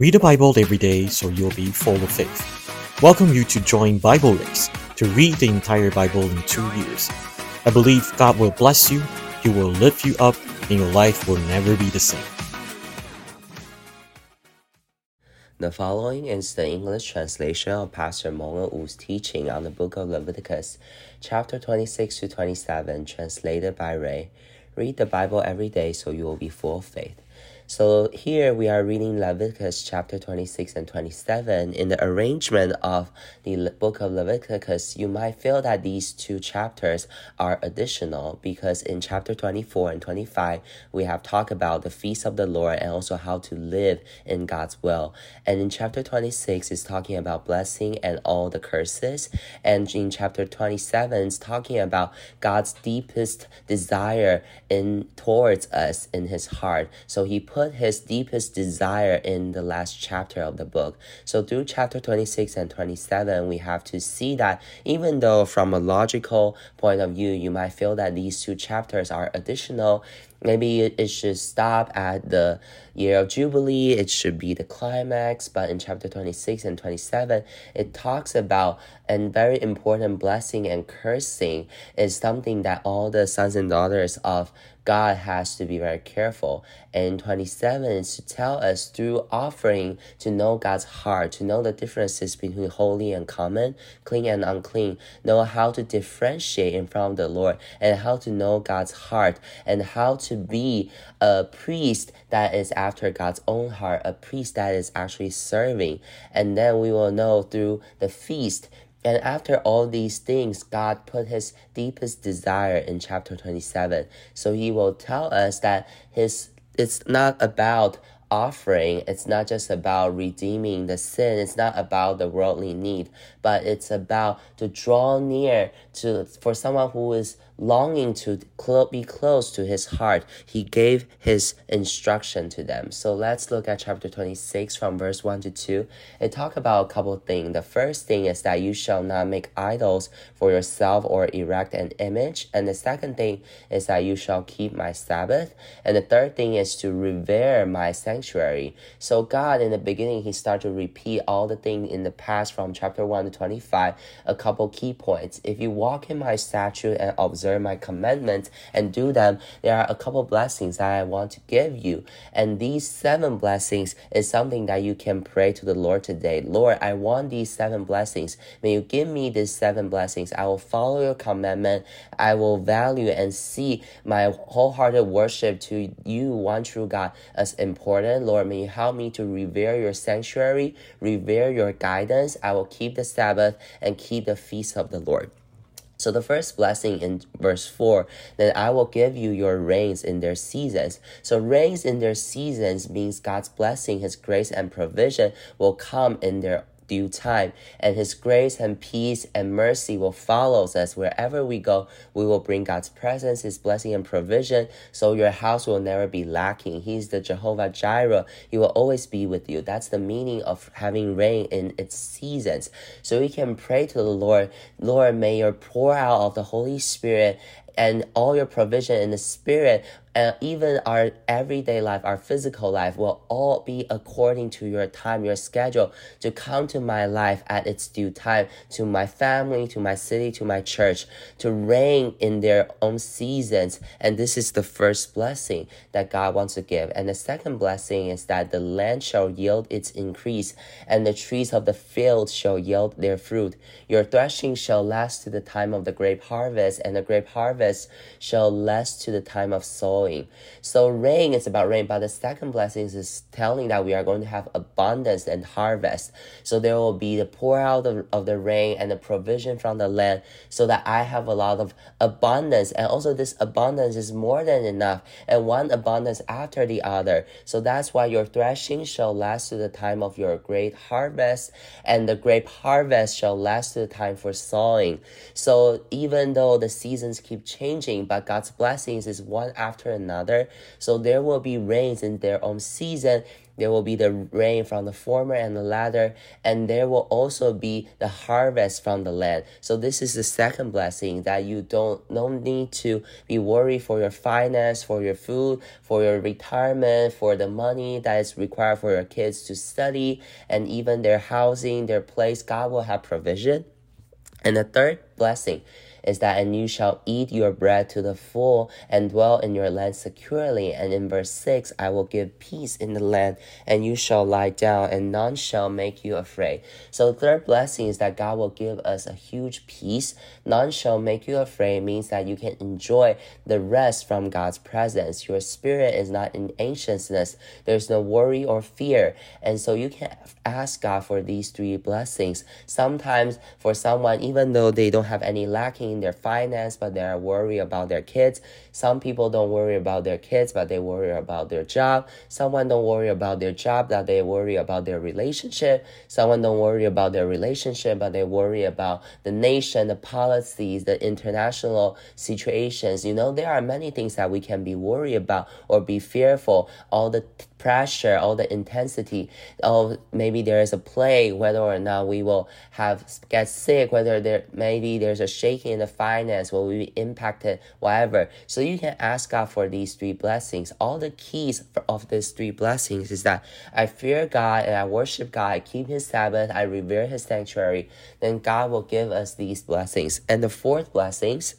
Read the Bible every day so you'll be full of faith. Welcome you to join Bible Race to read the entire Bible in two years. I believe God will bless you, He will lift you up, and your life will never be the same. The following is the English translation of Pastor Mong Wu's teaching on the book of Leviticus, chapter 26 to 27, translated by Ray. Read the Bible every day so you will be full of faith. So here we are reading Leviticus chapter 26 and 27. In the arrangement of the book of Leviticus, you might feel that these two chapters are additional because in chapter 24 and 25, we have talked about the feast of the Lord and also how to live in God's will. And in chapter 26, is talking about blessing and all the curses. And in chapter 27, is talking about God's deepest desire in towards us in his heart. So he put his deepest desire in the last chapter of the book. So through chapter 26 and 27, we have to see that even though from a logical point of view, you might feel that these two chapters are additional, maybe it should stop at the year of jubilee it should be the climax but in chapter 26 and 27 it talks about a very important blessing and cursing is something that all the sons and daughters of God has to be very careful. And 27 is to tell us through offering to know God's heart, to know the differences between holy and common, clean and unclean, know how to differentiate in front of the Lord, and how to know God's heart, and how to be a priest that is after God's own heart, a priest that is actually serving. And then we will know through the feast and after all these things, God put his deepest desire in chapter 27. So he will tell us that his it's not about offering, it's not just about redeeming the sin, it's not about the worldly need, but it's about to draw near to for someone who is longing to cl- be close to his heart. He gave his instruction to them. So let's look at chapter 26 from verse 1 to 2. It talk about a couple things. The first thing is that you shall not make idols for yourself or erect an image. And the second thing is that you shall keep my Sabbath. And the third thing is to revere my sanctuary. So God in the beginning he started to repeat all the things in the past from chapter 1 to 25, a couple key points. If you walk in my statute and observe my commandments and do them, there are a couple blessings that I want to give you. And these seven blessings is something that you can pray to the Lord today. Lord, I want these seven blessings. May you give me these seven blessings. I will follow your commandment. I will value and see my wholehearted worship to you, one true God, as important. Lord, may you help me to revere your sanctuary, revere your guidance. I will keep the Sabbath and keep the feast of the Lord. So the first blessing in verse 4, then I will give you your rains in their seasons. So rains in their seasons means God's blessing, his grace and provision will come in their due time, and His grace and peace and mercy will follow us wherever we go. We will bring God's presence, His blessing and provision, so your house will never be lacking. He's the Jehovah Jireh. He will always be with you. That's the meaning of having rain in its seasons. So we can pray to the Lord, Lord, may your pour out of the Holy Spirit and all your provision in the spirit and even our everyday life, our physical life will all be according to your time, your schedule to come to my life at its due time, to my family, to my city, to my church, to rain in their own seasons. And this is the first blessing that God wants to give. And the second blessing is that the land shall yield its increase, and the trees of the field shall yield their fruit. Your threshing shall last to the time of the grape harvest, and the grape harvest shall last to the time of sowing so rain is about rain, but the second blessing is telling that we are going to have abundance and harvest. So there will be the pour out of, of the rain and the provision from the land so that I have a lot of abundance. And also this abundance is more than enough and one abundance after the other. So that's why your threshing shall last to the time of your great harvest and the grape harvest shall last to the time for sowing. So even though the seasons keep changing, but God's blessings is one after another. So there will be rains in their own season There will be the rain from the former and the latter, and there will also be the harvest from the land. So this is the second blessing that you don't no need to be worried for your finance, for your food, for your retirement, for the money that is required for your kids to study, and even their housing, their place. God will have provision. And the third blessing is that, and you shall eat your bread to the full and dwell in your land securely. And in verse 6, I will give peace in the land, and you shall lie down, and none shall make you afraid. So, the third blessing is that God will give us a huge peace. None shall make you afraid means that you can enjoy the rest from God's presence. Your spirit is not in anxiousness, there's no worry or fear. And so, you can ask God for these three blessings. Sometimes, for someone, even though they don't have any lacking, their finance, but they are worried about their kids. Some people don't worry about their kids, but they worry about their job. Someone don't worry about their job, that they worry about their relationship. Someone don't worry about their relationship, but they worry about the nation, the policies, the international situations. You know, there are many things that we can be worried about or be fearful. All the pressure, all the intensity. Oh, maybe there is a plague, whether or not we will have get sick, whether there maybe there's a shaking in the finance, will we be impacted, whatever. So you can ask God for these three blessings. All the keys of these three blessings is that I fear God and I worship God, I keep His Sabbath, I revere His sanctuary. Then God will give us these blessings. And the fourth blessings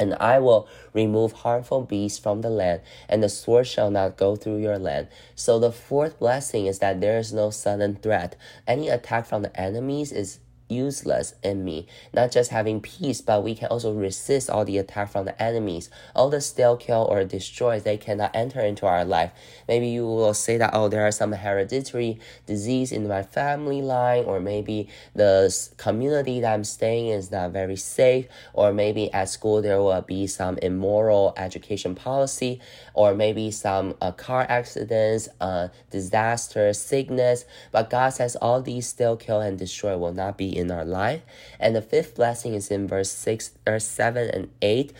and I will remove harmful beasts from the land, and the sword shall not go through your land. So the fourth blessing is that there is no sudden threat. Any attack from the enemies is useless in me. Not just having peace, but we can also resist all the attack from the enemies. All the steal, kill, or destroy, they cannot enter into our life. Maybe you will say that, oh, there are some hereditary disease in my family line, or maybe the community that I'm staying is not very safe, or maybe at school there will be some immoral education policy, or maybe some uh, car accidents, uh, disaster, sickness. But God says all these steal, kill, and destroy will not be in our life. And the fifth blessing is in verse 6 or 7 and 8.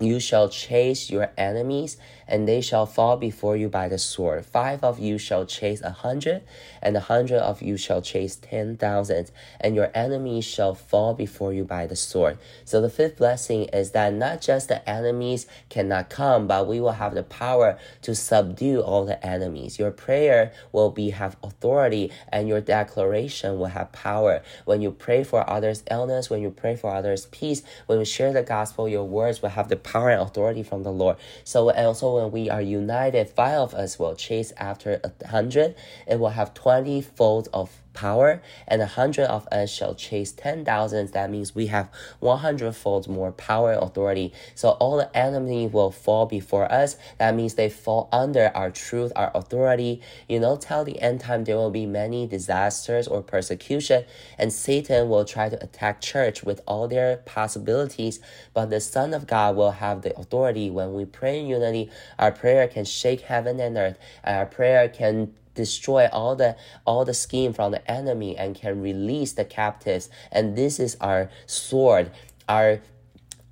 You shall chase your enemies and they shall fall before you by the sword. Five of you shall chase a hundred, and a hundred of you shall chase ten thousand, and your enemies shall fall before you by the sword. So the fifth blessing is that not just the enemies cannot come, but we will have the power to subdue all the enemies. Your prayer will be have authority, and your declaration will have power. When you pray for others' illness, when you pray for others' peace, when you share the gospel, your words will have the power and authority from the Lord. So also when we are united, five of us will chase after a hundred. It will have twenty fold of power, and a hundred of us shall chase ten thousands. That means we have one hundred fold more power and authority. So all the enemy will fall before us. That means they fall under our truth, our authority. You know, till the end time there will be many disasters or persecution, and Satan will try to attack church with all their possibilities. But the Son of God will have the authority when we pray in unity. Our prayer can shake heaven and earth. Our prayer can destroy all the all the scheme from the enemy and can release the captives. And this is our sword. Our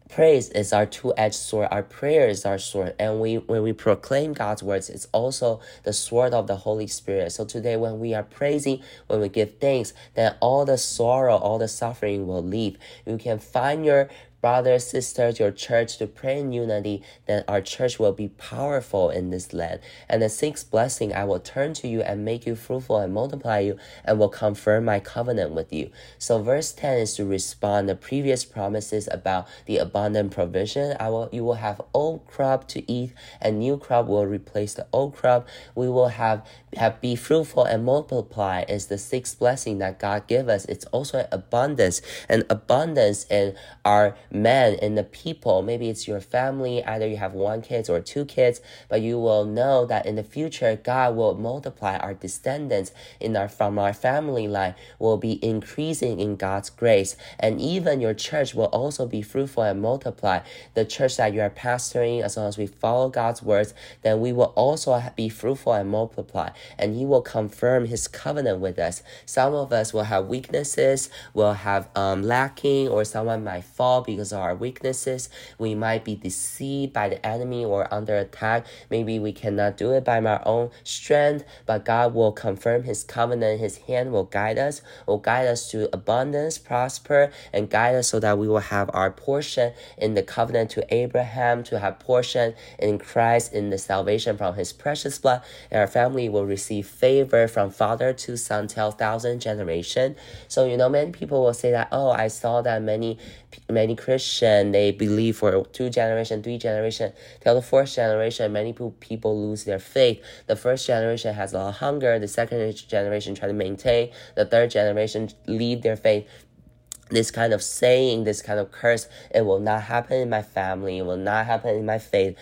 praise is our two-edged sword. Our prayer is our sword. And we when we proclaim god's words it's also the sword of the holy spirit. So today when we are praising when we give thanks then all the sorrow all the suffering will leave. You can find your brothers, sisters, your church to pray in unity, then our church will be powerful in this land. And the sixth blessing, I will turn to you and make you fruitful and multiply you and will confirm my covenant with you. So verse 10 is to respond the previous promises about the abundant provision. I will you will have old crop to eat and new crop will replace the old crop. We will have have be fruitful and multiply is the sixth blessing that God give us. It's also abundance and abundance in our men and the people. Maybe it's your family, either you have one kids or two kids, but you will know that in the future, God will multiply our descendants in our from our family line will be increasing in God's grace. And even your church will also be fruitful and multiply. The church that you are pastoring, as long as we follow God's words, then we will also be fruitful and multiply. And He will confirm His covenant with us. Some of us will have weaknesses, will have um, lacking, or someone might fall because because of our weaknesses. We might be deceived by the enemy or under attack. Maybe we cannot do it by our own strength, but God will confirm his covenant. His hand will guide us, will guide us to abundance, prosper, and guide us so that we will have our portion in the covenant to Abraham, to have portion in Christ in the salvation from his precious blood. And our family will receive favor from father to son till thousand generation. So, you know, many people will say that, oh, I saw that many many Christian they believe for two generation, three generation, till the fourth generation, many people lose their faith. The first generation has a lot of hunger. The second generation try to maintain. The third generation leave their faith this kind of saying, this kind of curse, it will not happen in my family, it will not happen in my faith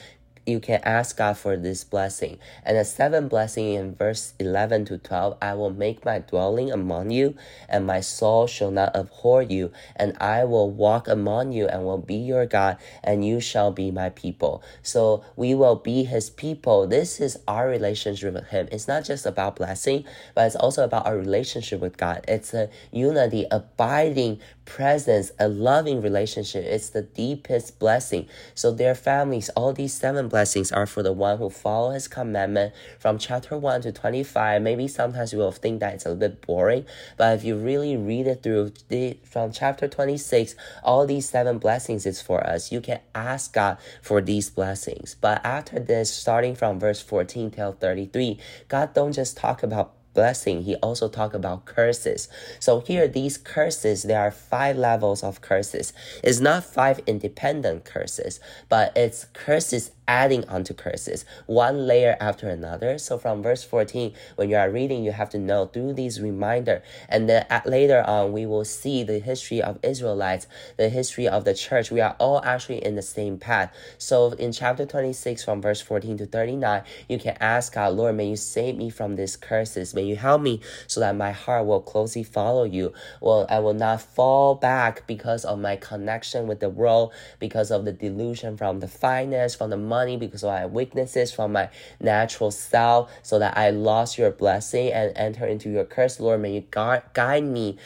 you can ask God for this blessing. And the seventh blessing in verse 11 to 12 I will make my dwelling among you, and my soul shall not abhor you, and I will walk among you and will be your God, and you shall be my people. So we will be his people. This is our relationship with him. It's not just about blessing, but it's also about our relationship with God. It's a unity, abiding presence, a loving relationship. It's the deepest blessing. So their families, all these seven blessings are for the one who follow his commandment from chapter 1 to 25. Maybe sometimes you will think that it's a little bit boring, but if you really read it through the, from chapter 26, all these seven blessings is for us. You can ask God for these blessings. But after this, starting from verse 14 till 33, God don't just talk about blessing, he also talked about curses. So here, these curses, there are five levels of curses. It's not five independent curses, but it's curses adding onto curses, one layer after another. So from verse 14, when you are reading, you have to know through these reminder. And then at, uh, later on, we will see the history of Israelites, the history of the church. We are all actually in the same path. So in chapter 26, from verse 14 to 39, you can ask God, Lord, may you save me from these curses. May you help me so that my heart will closely follow you. Well, I will not fall back because of my connection with the world, because of the delusion from the finance, from the money because of my weaknesses from my natural self, so that I lost your blessing and enter into your curse. Lord, may you guide me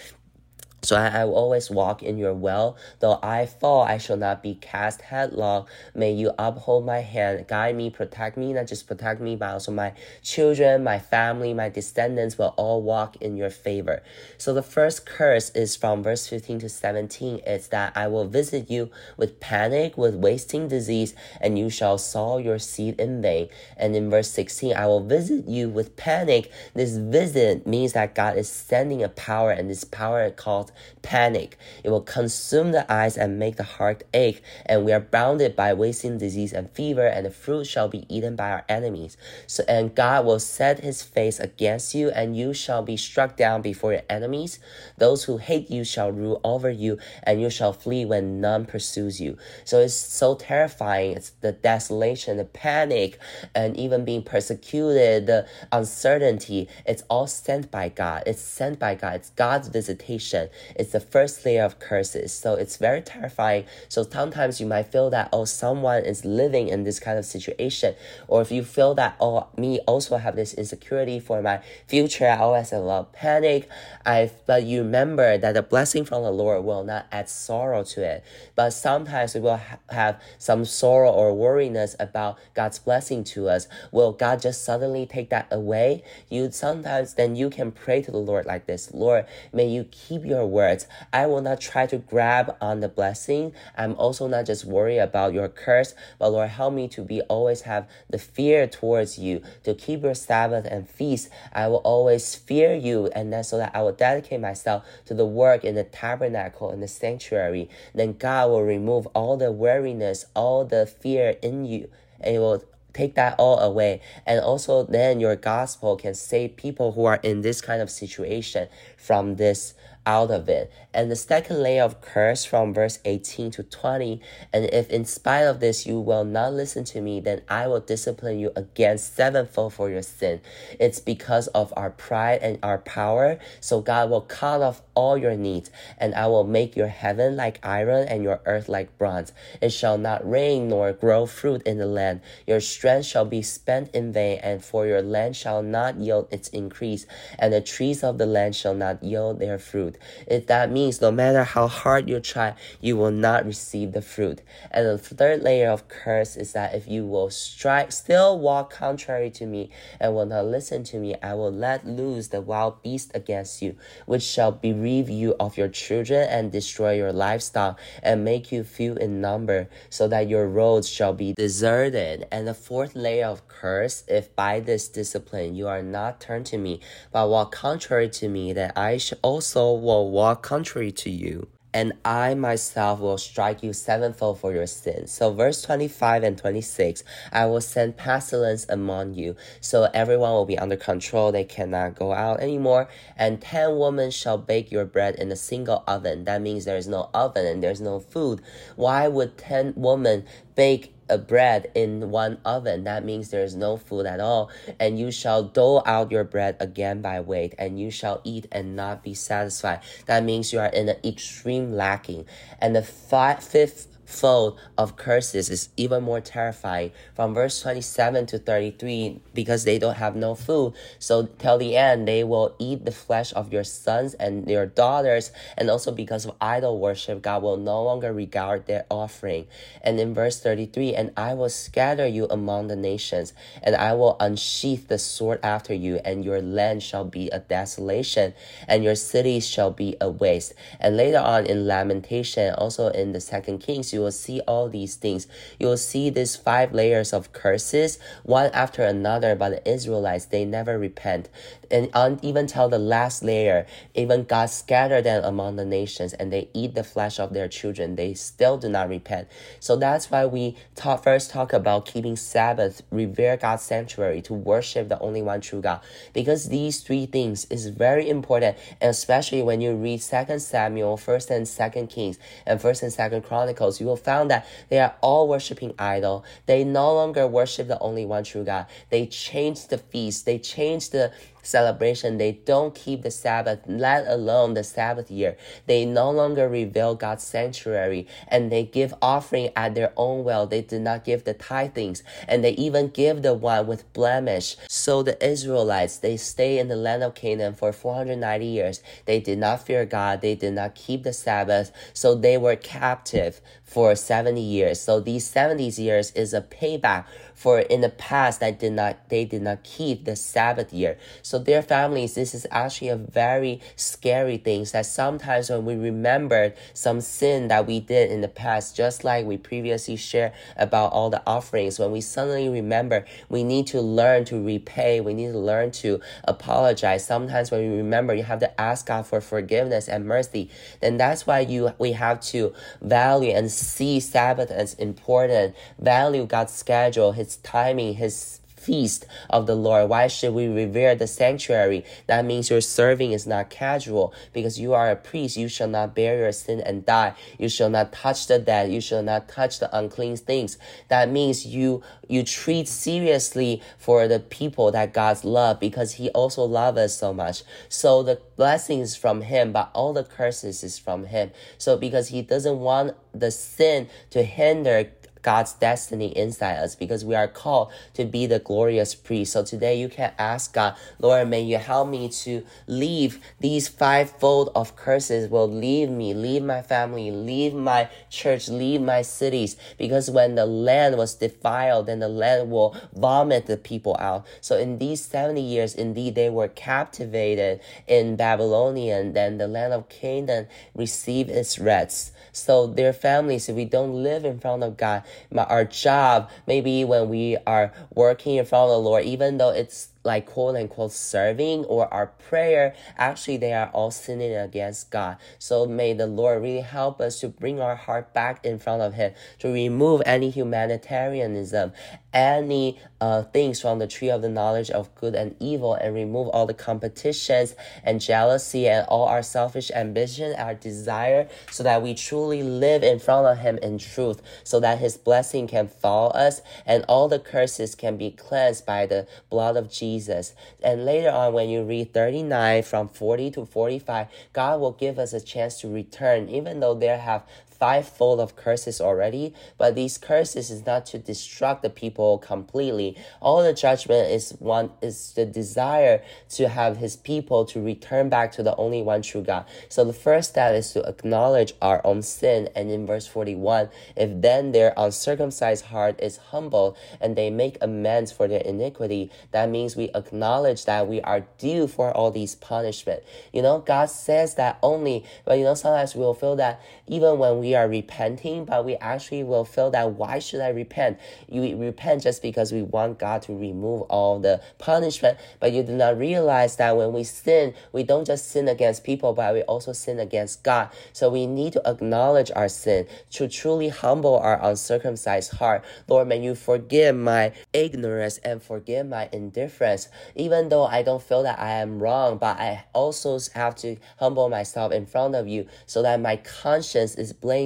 so I, I, will always walk in your will. Though I fall, I shall not be cast headlong. May you uphold my hand, guide me, protect me, not just protect me, but also my children, my family, my descendants will all walk in your favor. So the first curse is from verse 15 to 17. It's that I will visit you with panic, with wasting disease, and you shall sow your seed in vain. And in verse 16, I will visit you with panic. This visit means that God is sending a power, and this power panic. It will consume the eyes and make the heart ache, and we are bounded by wasting disease and fever, and the fruit shall be eaten by our enemies. So and God will set his face against you, and you shall be struck down before your enemies. Those who hate you shall rule over you, and you shall flee when none pursues you. So it's so terrifying. It's the desolation, the panic, and even being persecuted, the uncertainty. It's all sent by God. It's sent by God. It's God's visitation. It's the first layer of curses. So it's very terrifying. So sometimes you might feel that, oh, someone is living in this kind of situation. Or if you feel that, oh, me also have this insecurity for my future, I always have a lot of panic. I, but you remember that the blessing from the Lord will not add sorrow to it. But sometimes we will ha- have some sorrow or worriness about God's blessing to us. Will God just suddenly take that away? You sometimes then you can pray to the Lord like this Lord, may you keep your words. I will not try to grab on the blessing. I'm also not just worried about your curse, but Lord, help me to be always have the fear towards you, to keep your Sabbath and feast. I will always fear you, and then so that I will dedicate myself to the work in the tabernacle in the sanctuary. Then God will remove all the weariness, all the fear in you, and it will take that all away. And also, then your gospel can save people who are in this kind of situation from this out of it. And the second layer of curse from verse 18 to 20. And if in spite of this you will not listen to me, then I will discipline you again sevenfold for your sin. It's because of our pride and our power. So God will cut off all your needs, and I will make your heaven like iron and your earth like bronze. It shall not rain nor grow fruit in the land. Your strength shall be spent in vain, and for your land shall not yield its increase, and the trees of the land shall not yield their fruit. If that means no matter how hard you try, you will not receive the fruit. And the third layer of curse is that if you will strike, still walk contrary to me, and will not listen to me, I will let loose the wild beast against you, which shall bereave you of your children and destroy your livestock, and make you few in number, so that your roads shall be deserted. And the fourth layer of curse, if by this discipline you are not turned to me, but walk contrary to me, then I also will walk contrary to you and I myself will strike you sevenfold for your sins. So, verse 25 and 26 I will send pestilence among you, so everyone will be under control. They cannot go out anymore. And 10 women shall bake your bread in a single oven. That means there is no oven and there's no food. Why would 10 women bake a bread in one oven. That means there is no food at all. And you shall dole out your bread again by weight, and you shall eat and not be satisfied. That means you are in an extreme lacking. And the five, fifth fold of curses is even more terrifying. From verse 27 to 33 because they don't have no food. So till the end they will eat the flesh of your sons and your daughters. And also because of idol worship god will no longer regard their offering. And in verse 33 and i will scatter you among the nations and i will unsheath the sword after you and your land shall be a desolation and your cities shall be a waste. And later on in lamentation also in the second kings you will see all these things. You will see these five layers of curses, one after another, but the Israelites, they never repent. And even till the last layer, even God scattered them among the nations and they eat the flesh of their children. They still do not repent. So that's why we talk, first talk about keeping Sabbath, revere God's sanctuary, to worship the only one true God. Because these three things is very important, and especially when you read Second Samuel, First and Second Kings, and First and Second Chronicles, you will find that they are all worshiping idol. They no longer worship the only one true God. They change the feast. They change the celebration. They don't keep the Sabbath, let alone the Sabbath year. They no longer reveal God's sanctuary and they give offering at their own will. They do not give the tithings and they even give the one with blemish. So the Israelites, they stay in the land of Canaan for 490 years. They did not fear God. They did not keep the Sabbath. So they were captive for 70 years. So these 70 years is a payback for in the past that did not they did not keep the Sabbath year. So their families, this is actually a very scary thing that sometimes when we remember some sin that we did in the past, just like we previously shared about all the offerings, when we suddenly remember, we need to learn to repay, we need to learn to apologize. Sometimes when we remember, you have to ask God for forgiveness and mercy. Then that's why you we have to value and see Sabbath as important, value God's schedule, His timing, His feast of the Lord? Why should we revere the sanctuary? That means your serving is not casual because you are a priest. You shall not bear your sin and die. You shall not touch the dead. You shall not touch the unclean things. That means you you treat seriously for the people that God's love because He also loves us so much. So the blessings from Him, but all the curses is from Him. So because He doesn't want the sin to hinder God's destiny inside us because we are called to be the glorious priest. So today you can ask God, Lord, may you help me to leave these fivefold of curses will leave me, leave my family, leave my church, leave my cities. Because when the land was defiled, then the land will vomit the people out. So in these 70 years, indeed, they were captivated in Babylonian. Then the land of Canaan received its rest. So their families, if we don't live in front of God, our job, maybe when we are working in front of the Lord, even though it's like quote unquote serving or our prayer, actually they are all sinning against God. So may the Lord really help us to bring our heart back in front of Him, to remove any humanitarianism, any uh, things from the tree of the knowledge of good and evil, and remove all the competitions and jealousy and all our selfish ambition, our desire, so that we truly live in front of Him in truth, so that His blessing can follow us and all the curses can be cleansed by the blood of Jesus. Jesus. And later on, when you read 39 from 40 to 45, God will give us a chance to return, even though there have fivefold of curses already, but these curses is not to destruct the people completely. All the judgment is one is the desire to have his people to return back to the only one true God. So the first step is to acknowledge our own sin. And in verse 41, if then their uncircumcised heart is humble and they make amends for their iniquity, that means we acknowledge that we are due for all these punishment. You know, God says that only, but you know, sometimes we'll feel that even when we are repenting, but we actually will feel that why should I repent? You repent just because we want God to remove all the punishment, but you do not realize that when we sin, we don't just sin against people, but we also sin against God. So we need to acknowledge our sin to truly humble our uncircumcised heart. Lord, may you forgive my ignorance and forgive my indifference, even though I don't feel that I am wrong, but I also have to humble myself in front of you so that my conscience is blameless.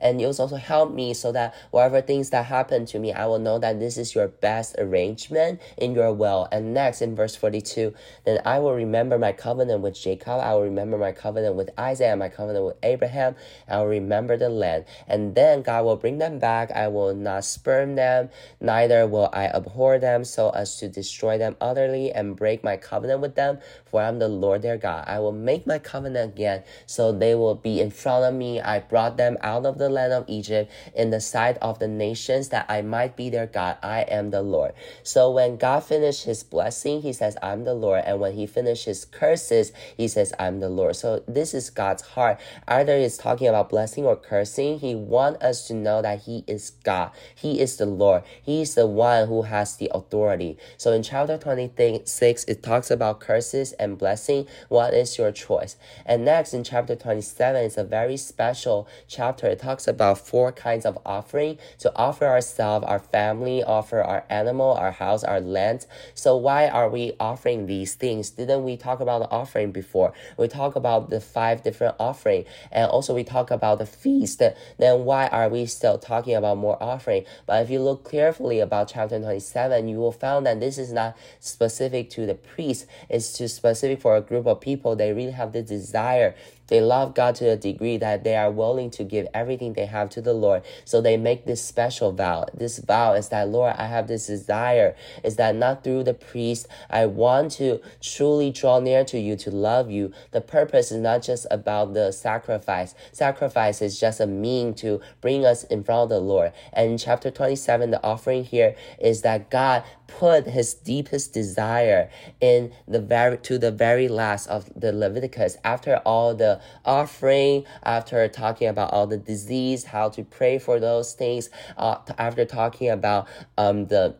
And you also help me so that whatever things that happen to me, I will know that this is your best arrangement in your will. And next in verse 42, then I will remember my covenant with Jacob. I will remember my covenant with Isaac my covenant with Abraham. I will remember the land. And then God will bring them back. I will not spurn them, neither will I abhor them so as to destroy them utterly and break my covenant with them. For I'm the Lord their God. I will make my covenant again so they will be in front of me. I brought them out of the land of Egypt in the sight of the nations that I might be their God. I am the Lord. So when God finished his blessing, he says, I'm the Lord. And when he finished his curses, he says, I'm the Lord. So this is God's heart. Either he's talking about blessing or cursing. He wants us to know that he is God. He is the Lord. He is the one who has the authority. So in chapter 26, it talks about curses and blessing. What is your choice? And next in chapter 27, it's a very special chapter. It talks about four kinds of offering to offer ourselves, our family, offer our animal, our house, our land. So why are we offering these things? Didn't we talk about the offering before? We talk about the five different offering and also we talk about the feast. Then why are we still talking about more offering? But if you look carefully about chapter 27, you will find that this is not specific to the priest. It's too specific for a group of people. They really have the desire they love God to a degree that they are willing to give everything they have to the Lord. So they make this special vow. This vow is that, Lord, I have this desire, is that not through the priest, I want to truly draw near to you, to love you. The purpose is not just about the sacrifice. Sacrifice is just a mean to bring us in front of the Lord. And in chapter 27, the offering here is that God put his deepest desire in the very to the very last of the Leviticus. After all the offering after talking about all the disease how to pray for those things uh, after talking about um the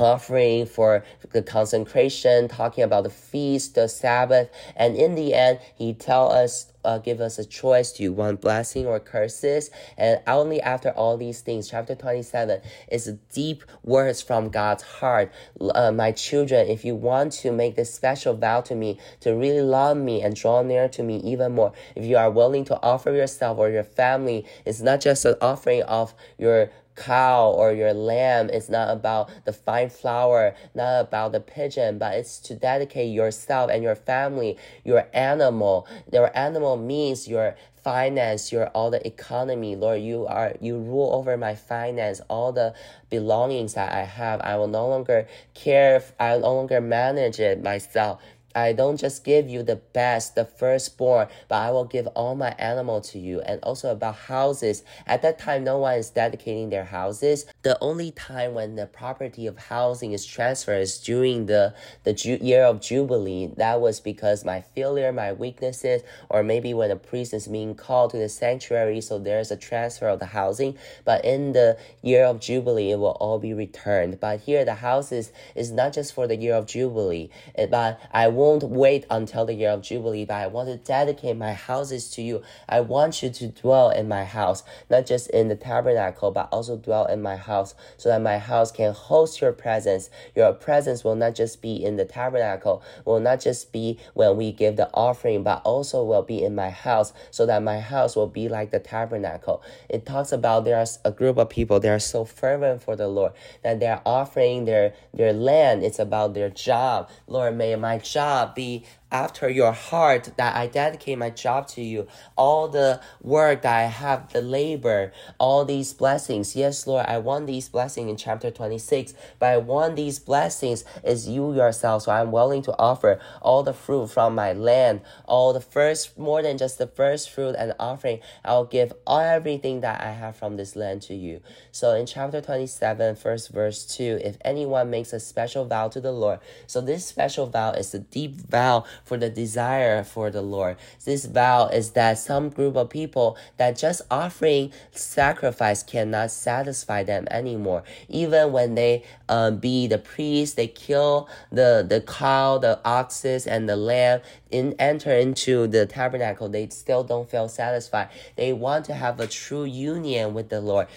offering for the consecration, talking about the feast, the Sabbath, and in the end, he tell us uh, give us a choice. Do you want blessing or curses? And only after all these things chapter 27 is deep words from god's heart. Uh, my children if you want to make this special vow to me to really love me and draw near to me even more if you are willing to offer yourself or your family it's not just an offering of your cow or your lamb. It's not about the fine flour, not about the pigeon, but it's to dedicate yourself and your family, your animal. Your animal means your finance, your all the economy. Lord, you are you rule over my finance, all the belongings that I have. I will no longer care, I will no longer manage it myself. I don't just give you the best, the firstborn, but I will give all my animal to you. And also about houses. At that time, no one is dedicating their houses. The only time when the property of housing is transferred is during the, the ju- year of Jubilee. That was because my failure, my weaknesses, or maybe when a priest is being called to the sanctuary, so there's a transfer of the housing. But in the year of Jubilee, it will all be returned. But here, the houses is not just for the year of Jubilee, eh, but I won't wait until the year of Jubilee, but I want to dedicate my houses to you. I want you to dwell in my house, not just in the tabernacle, but also dwell in my house so that my house can host your presence. Your presence will not just be in the tabernacle, will not just be when we give the offering, but also will be in my house so that my house will be like the tabernacle. It talks about there's a group of people, that are so fervent for the Lord that they're offering their, their land. It's about their job. Lord, may my job be after your heart that I dedicate my job to you, all the work that I have, the labor, all these blessings. Yes, Lord, I want these blessings in chapter 26, but I want these blessings is you yourself. So I'm willing to offer all the fruit from my land, all the first, more than just the first fruit and offering. I'll give everything that I have from this land to you. So in chapter 27, first verse 2, if anyone makes a special vow to the Lord, so this special vow is a deep vow for the desire for the Lord. This vow is that some group of people that just offering sacrifice cannot satisfy them anymore. Even when they um, be the priest, they kill the, the cow, the oxes, and the lamb, in enter into the tabernacle, they still don't feel satisfied. They want to have a true union with the Lord.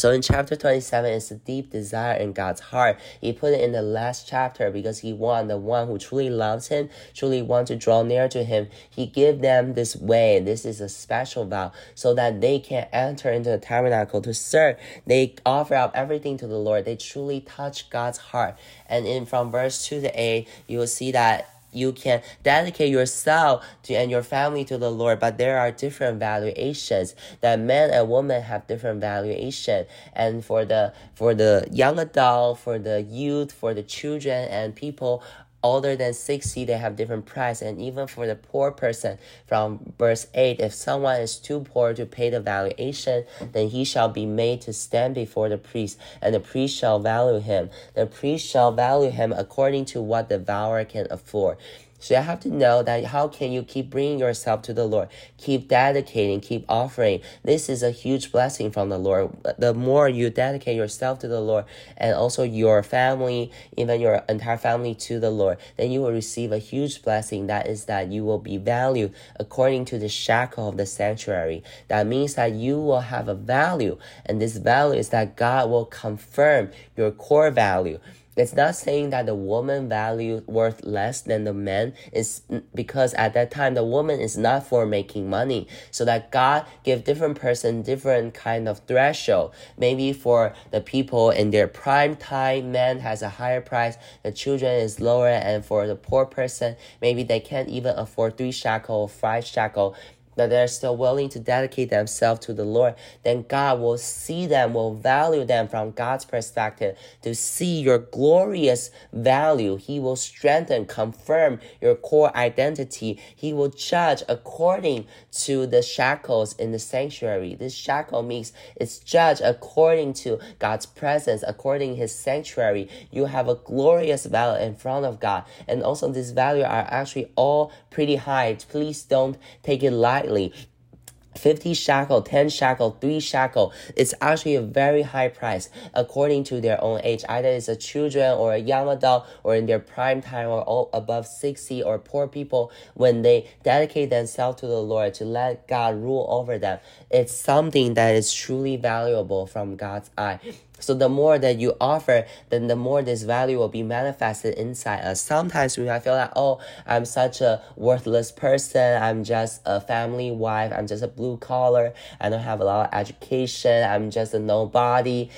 So in chapter 27, it's a deep desire in God's heart. He put it in the last chapter because he want the one who truly loves him, truly want to draw near to him. He give them this way. This is a special vow so that they can enter into the tabernacle to serve. They offer up everything to the Lord. They truly touch God's heart. And in from verse 2 to 8, you will see that you can dedicate yourself to and your family to the Lord, but there are different valuations that men and women have different valuation. And for the for the young adult, for the youth, for the children and people older than 60 they have different price. And even for the poor person from verse 8 if someone is too poor to pay the valuation then he shall be made to stand before the priest and the priest shall value him. The priest shall value him according to what the valuer can afford so you have to know that how can you keep bringing yourself to the Lord, keep dedicating, keep offering. This is a huge blessing from the Lord. The more you dedicate yourself to the Lord and also your family, even your entire family to the Lord, then you will receive a huge blessing. That is that you will be valued according to the shekel of the sanctuary. That means that you will have a value, and this value is that God will confirm your core value. It's not saying that the woman value worth less than the man is because at that time the woman is not for making money. So that God give different person different kind of threshold. Maybe for the people in their prime time, man has a higher price, the children is lower, and for the poor person, maybe they can't even afford three shekel, five shekel that they're still willing to dedicate themselves to the Lord, then God will see them, will value them from God's perspective to see your glorious value. He will strengthen, confirm your core identity. He will judge according to the shekels in the sanctuary. This shekel means it's judged according to God's presence, according his sanctuary. You have a glorious value in front of God. And also this value are actually all pretty high. Please don't take it lightly 50 shekel, 10 shekel, 3 shekel. It's actually a very high price according to their own age. Either it's a children or a young adult or in their prime time or all above 60 or poor people when they dedicate themselves to the Lord to let God rule over them. It's something that is truly valuable from God's eye. So the more that you offer, then the more this value will be manifested inside us. Sometimes we might feel like, oh, I'm such a worthless person. I'm just a family wife. I'm just a blue collar. I don't have a lot of education. I'm just a nobody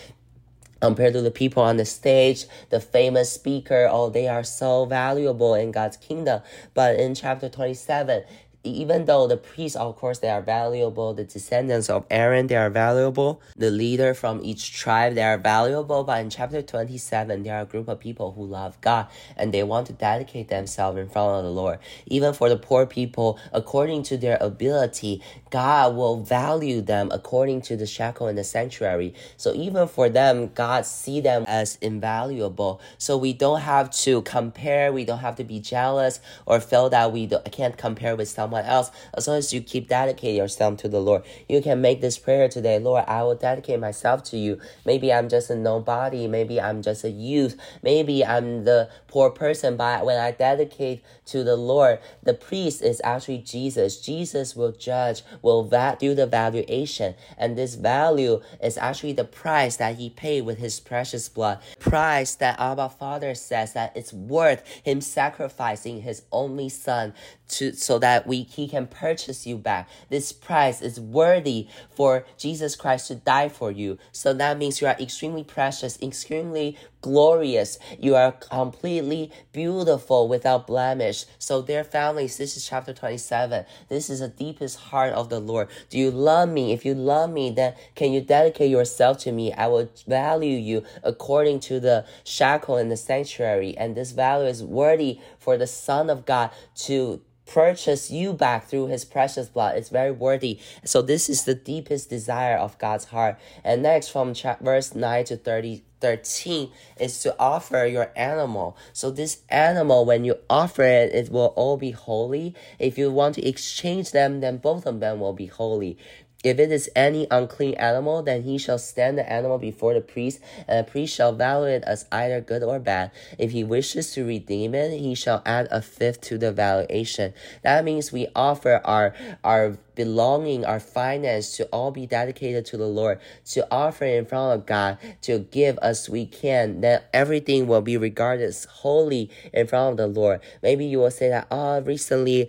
compared to the people on the stage, the famous speaker, oh, they are so valuable in God's kingdom. But in chapter 27, even though the priests, of course, they are valuable, the descendants of Aaron, they are valuable, the leader from each tribe, they are valuable, but in chapter 27, there are a group of people who love God and they want to dedicate themselves in front of the Lord. Even for the poor people, according to their ability, God will value them according to the shekel in the sanctuary. So even for them, God see them as invaluable. So we don't have to compare, we don't have to be jealous or feel that we can't compare with someone someone else, as long as you keep dedicating yourself to the Lord. You can make this prayer today Lord, I will dedicate myself to you. Maybe I'm just a nobody. Maybe I'm just a youth. Maybe I'm the poor person. But when I dedicate to the Lord, the priest is actually Jesus. Jesus will judge, will do the valuation. And this value is actually the price that he paid with his precious blood. Price that Abba Father says that it's worth him sacrificing his only son to so that we he, he can purchase you back. This price is worthy for Jesus Christ to die for you. So that means you are extremely precious, extremely glorious. You are completely beautiful without blemish. So, dear families, this is chapter 27. This is the deepest heart of the Lord. Do you love me? If you love me, then can you dedicate yourself to me? I will value you according to the shekel in the sanctuary. And this value is worthy for the Son of God to purchase you back through his precious blood. It's very worthy. So this is the deepest desire of God's heart. And next from verse 9 to 30, 13 is to offer your animal. So this animal, when you offer it, it will all be holy. If you want to exchange them, then both of them will be holy. If it is any unclean animal, then he shall stand the animal before the priest, and the priest shall value it as either good or bad. If he wishes to redeem it, he shall add a fifth to the valuation. That means we offer our our belonging, our finance to all be dedicated to the Lord, to offer in front of God, to give as we can, then everything will be regarded as holy in front of the Lord. Maybe you will say that, oh, recently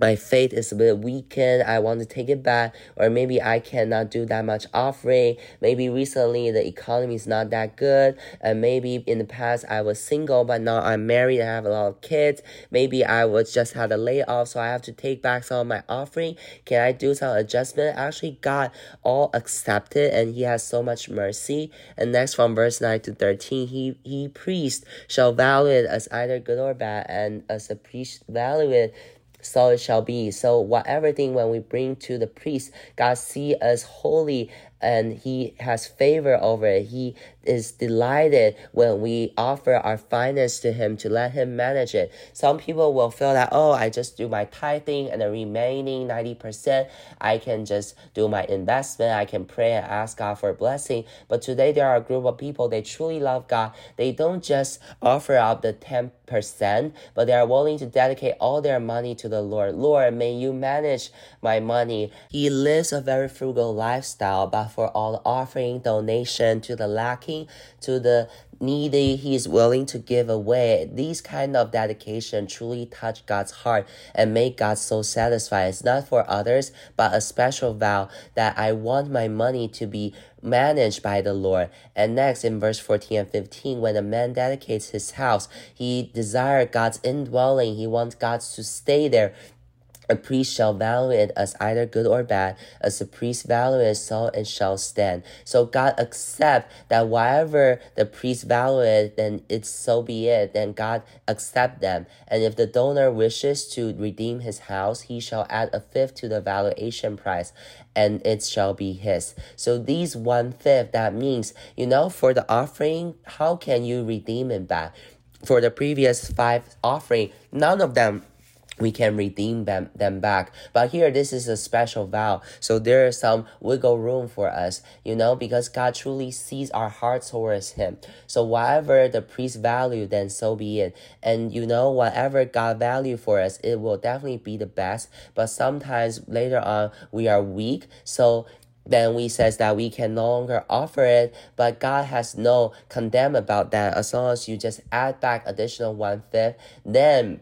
my faith is a bit weakened. I want to take it back, or maybe I cannot do that much offering. Maybe recently the economy is not that good, and maybe in the past I was single, but now I'm married. I have a lot of kids. Maybe I was just had a layoff, so I have to take back some of my offering. Can I do some adjustment? Actually, God all accepted, and He has so much mercy. And next from verse nine to thirteen, He He priest shall value it as either good or bad, and as a priest value it so it shall be. So whatever thing when we bring to the priest, God see us holy and he has favor over it. He is delighted when we offer our finance to him to let him manage it. Some people will feel that, oh, I just do my tithing and the remaining 90%, I can just do my investment. I can pray and ask God for a blessing. But today there are a group of people, they truly love God. They don't just offer up the 10%, but they are willing to dedicate all their money to the Lord. Lord, may you manage my money. He lives a very frugal lifestyle, but for all offering, donation to the lacking, to the needy he is willing to give away. These kind of dedication truly touch God's heart and make God so satisfied. It's not for others, but a special vow that I want my money to be managed by the Lord. And next in verse 14 and 15, when a man dedicates his house, he desires God's indwelling. He wants God to stay there a priest shall value it as either good or bad, as the priest value it, so it shall stand. So God accept that whatever the priest value it, then it's so be it. Then God accept them. And if the donor wishes to redeem his house, he shall add a fifth to the valuation price, and it shall be his. So these one fifth, that means, you know, for the offering, how can you redeem it back? For the previous five offering, none of them we can redeem them, them back. But here, this is a special vow. So there is some wiggle room for us, you know, because God truly sees our hearts towards Him. So whatever the priest value, then so be it. And you know, whatever God value for us, it will definitely be the best. But sometimes later on, we are weak. So then we says that we can no longer offer it, but God has no condemn about that. As long as you just add back additional one fifth, then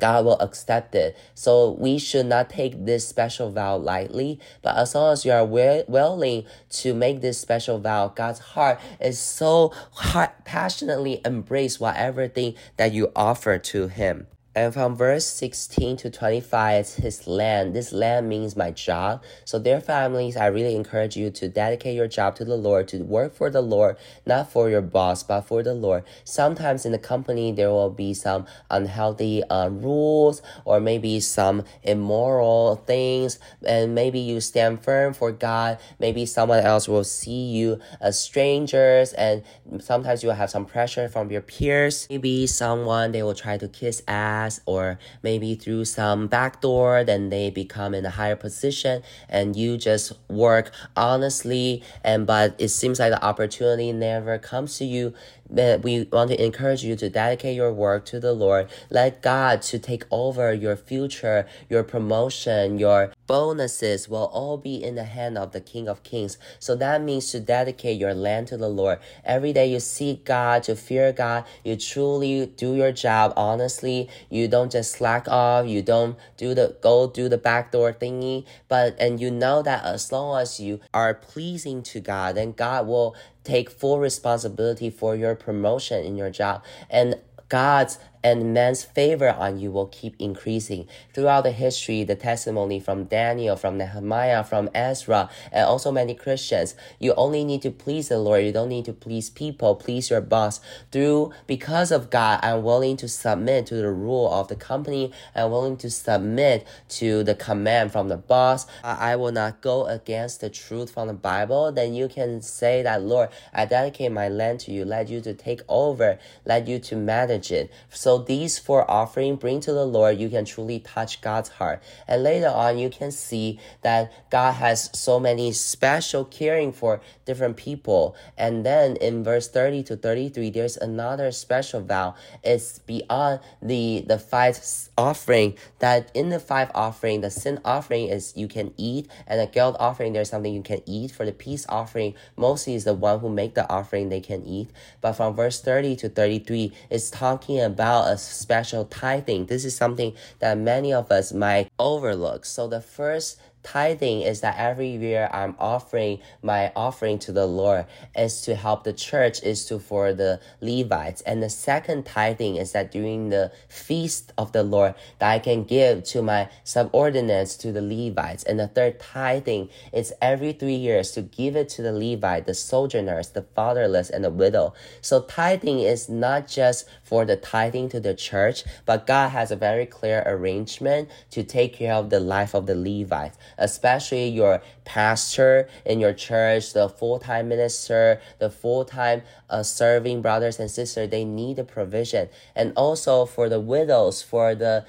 God will accept it. So we should not take this special vow lightly. But as long as you are willing to make this special vow, God's heart is so heart passionately embrace whatever thing that you offer to Him. And from verse 16 to 25, it's his land. This land means my job. So, dear families, I really encourage you to dedicate your job to the Lord, to work for the Lord, not for your boss, but for the Lord. Sometimes in the company, there will be some unhealthy uh, rules or maybe some immoral things. And maybe you stand firm for God. Maybe someone else will see you as strangers. And sometimes you will have some pressure from your peers. Maybe someone, they will try to kiss ass or maybe through some backdoor, then they become in a higher position and you just work honestly. And but it seems like the opportunity never comes to you That we want to encourage you to dedicate your work to the Lord. Let God to take over your future, your promotion, your bonuses will all be in the hand of the King of Kings. So that means to dedicate your land to the Lord. Every day you seek God, to fear God, you truly do your job honestly. You don't just slack off, you don't do the go do the backdoor thingy, but and you know that as long as you are pleasing to God, then God will take full responsibility for your promotion in your job. And God's and man's favor on you will keep increasing. Throughout the history, the testimony from Daniel, from Nehemiah, from Ezra, and also many Christians, you only need to please the Lord. You don't need to please people, please your boss. Through, because of God, I'm willing to submit to the rule of the company. I'm willing to submit to the command from the boss. Uh, I will not go against the truth from the Bible. Then you can say that, Lord, I dedicate my land to you. Let you to take over. Let you to manage it. So so these four offering bring to the Lord, you can truly touch God's heart. And later on, you can see that God has so many special caring for different people. And then in verse 30 to 33, there's another special vow. It's beyond the, the five offering that in the five offering, the sin offering is you can eat and the guilt offering, there's something you can eat. For the peace offering, mostly is the one who make the offering they can eat. But from verse 30 to 33, it's talking about a special tithing. This is something that many of us might overlook. So the first Tithing is that every year I'm offering my offering to the Lord is to help the church, is to for the Levites. And the second tithing is that during the feast of the Lord that I can give to my subordinates to the Levites. And the third tithing is every three years to give it to the Levite, the sojourners, the fatherless, and the widow. So tithing is not just for the tithing to the church, but God has a very clear arrangement to take care of the life of the Levites especially your pastor in your church, the full time minister, the full time uh, serving brothers and sisters, they need a provision. And also for the widows, for the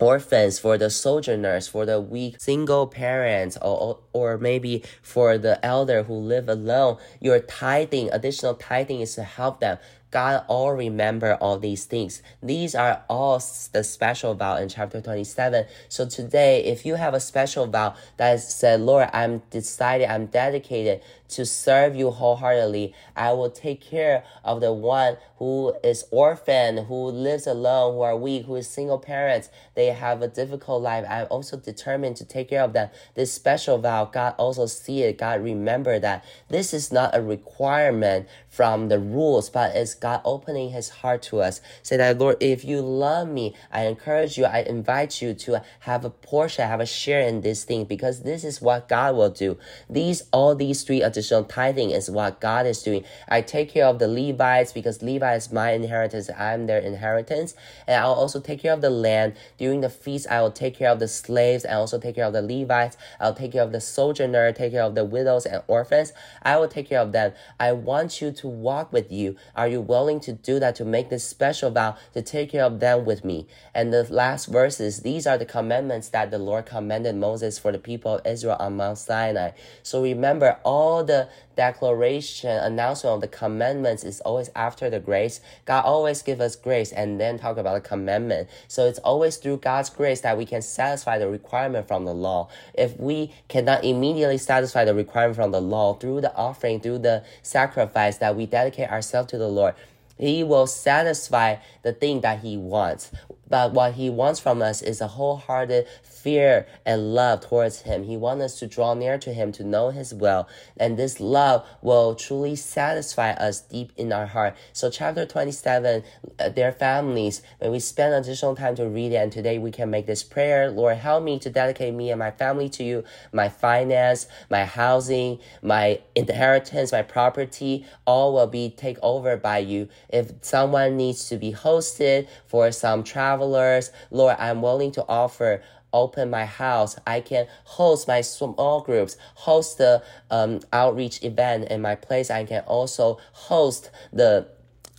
orphans, for the sojourners, for the weak single parents, or, or maybe for the elder who live alone, your tithing, additional tithing is to help them. God all remember all these things. These are all the special vow in chapter 27. So today, if you have a special vow that said, Lord, I'm decided, I'm dedicated to serve you wholeheartedly. I will take care of the one who is orphan, who lives alone, who are weak, who is single parents. They have a difficult life. I'm also determined to take care of them. This special vow, God also see it. God remember that this is not a requirement from the rules, but it's God opening his heart to us. Say that, Lord, if you love me, I encourage you, I invite you to have a portion, have a share in this thing because this is what God will do. These, all these three additional tithing is what God is doing. I take care of the Levites because Levi is my inheritance. I'm their inheritance. And I'll also take care of the land. During the feast, I will take care of the slaves. I also take care of the Levites. I'll take care of the sojourner, take care of the widows and orphans. I will take care of them. I want you to walk with you. Are you willing to do that to make this special vow to take care of them with me? And the last verses, these are the commandments that the Lord commanded Moses for the people of Israel on Mount Sinai. So remember all the declaration, announcement of the commandments is always after the grace. God always give us grace and then talk about the commandment. So it's always through God's grace that we can satisfy the requirement from the law. If we cannot immediately satisfy the requirement from the law through the offering, through the sacrifice that we dedicate ourselves to the Lord, he will satisfy the thing that He wants. But what He wants from us is a wholehearted fear and love towards Him. He wants us to draw near to Him to know His will. And this love will truly satisfy us deep in our heart. So, chapter 27, uh, their families, when we spend additional time to read it, and today we can make this prayer Lord, help me to dedicate me and my family to you, my finance, my housing, my inheritance, my property, all will be taken over by you. If someone needs to be hosted for some travelers, Lord, I'm willing to offer open my house. I can host my small groups, host the um, outreach event in my place. I can also host the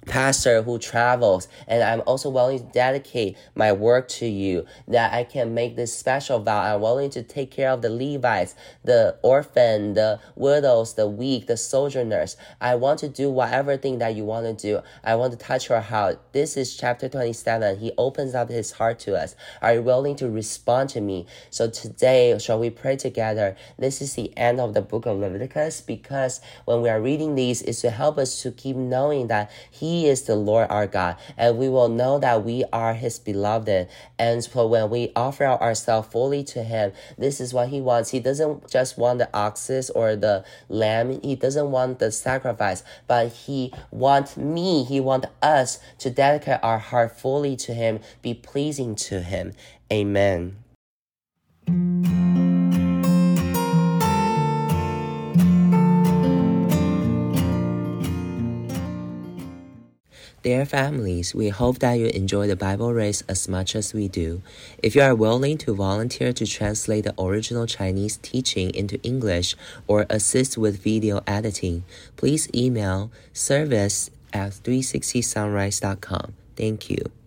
pastor who travels, and I'm also willing to dedicate my work to you, that I can make this special vow. I'm willing to take care of the Levites, the orphan, the widows, the weak, the sojourners. I want to do whatever thing that you want to do. I want to touch your heart. This is chapter 27. He opens up his heart to us. Are you willing to respond to me? So today, shall we pray together? This is the end of the book of Leviticus because when we are reading these, is to help us to keep knowing that He is the Lord our God, and we will know that we are His beloved. And so when we offer ourselves fully to Him, this is what He wants. He doesn't just want the oxes or the lamb. He doesn't want the sacrifice, but He wants me. He wants us to dedicate our heart fully to Him, be pleasing to Him. Amen. Dear families, we hope that you enjoy the Bible race as much as we do. If you are willing to volunteer to translate the original Chinese teaching into English or assist with video editing, please email service at 360sonrise.com. Thank you.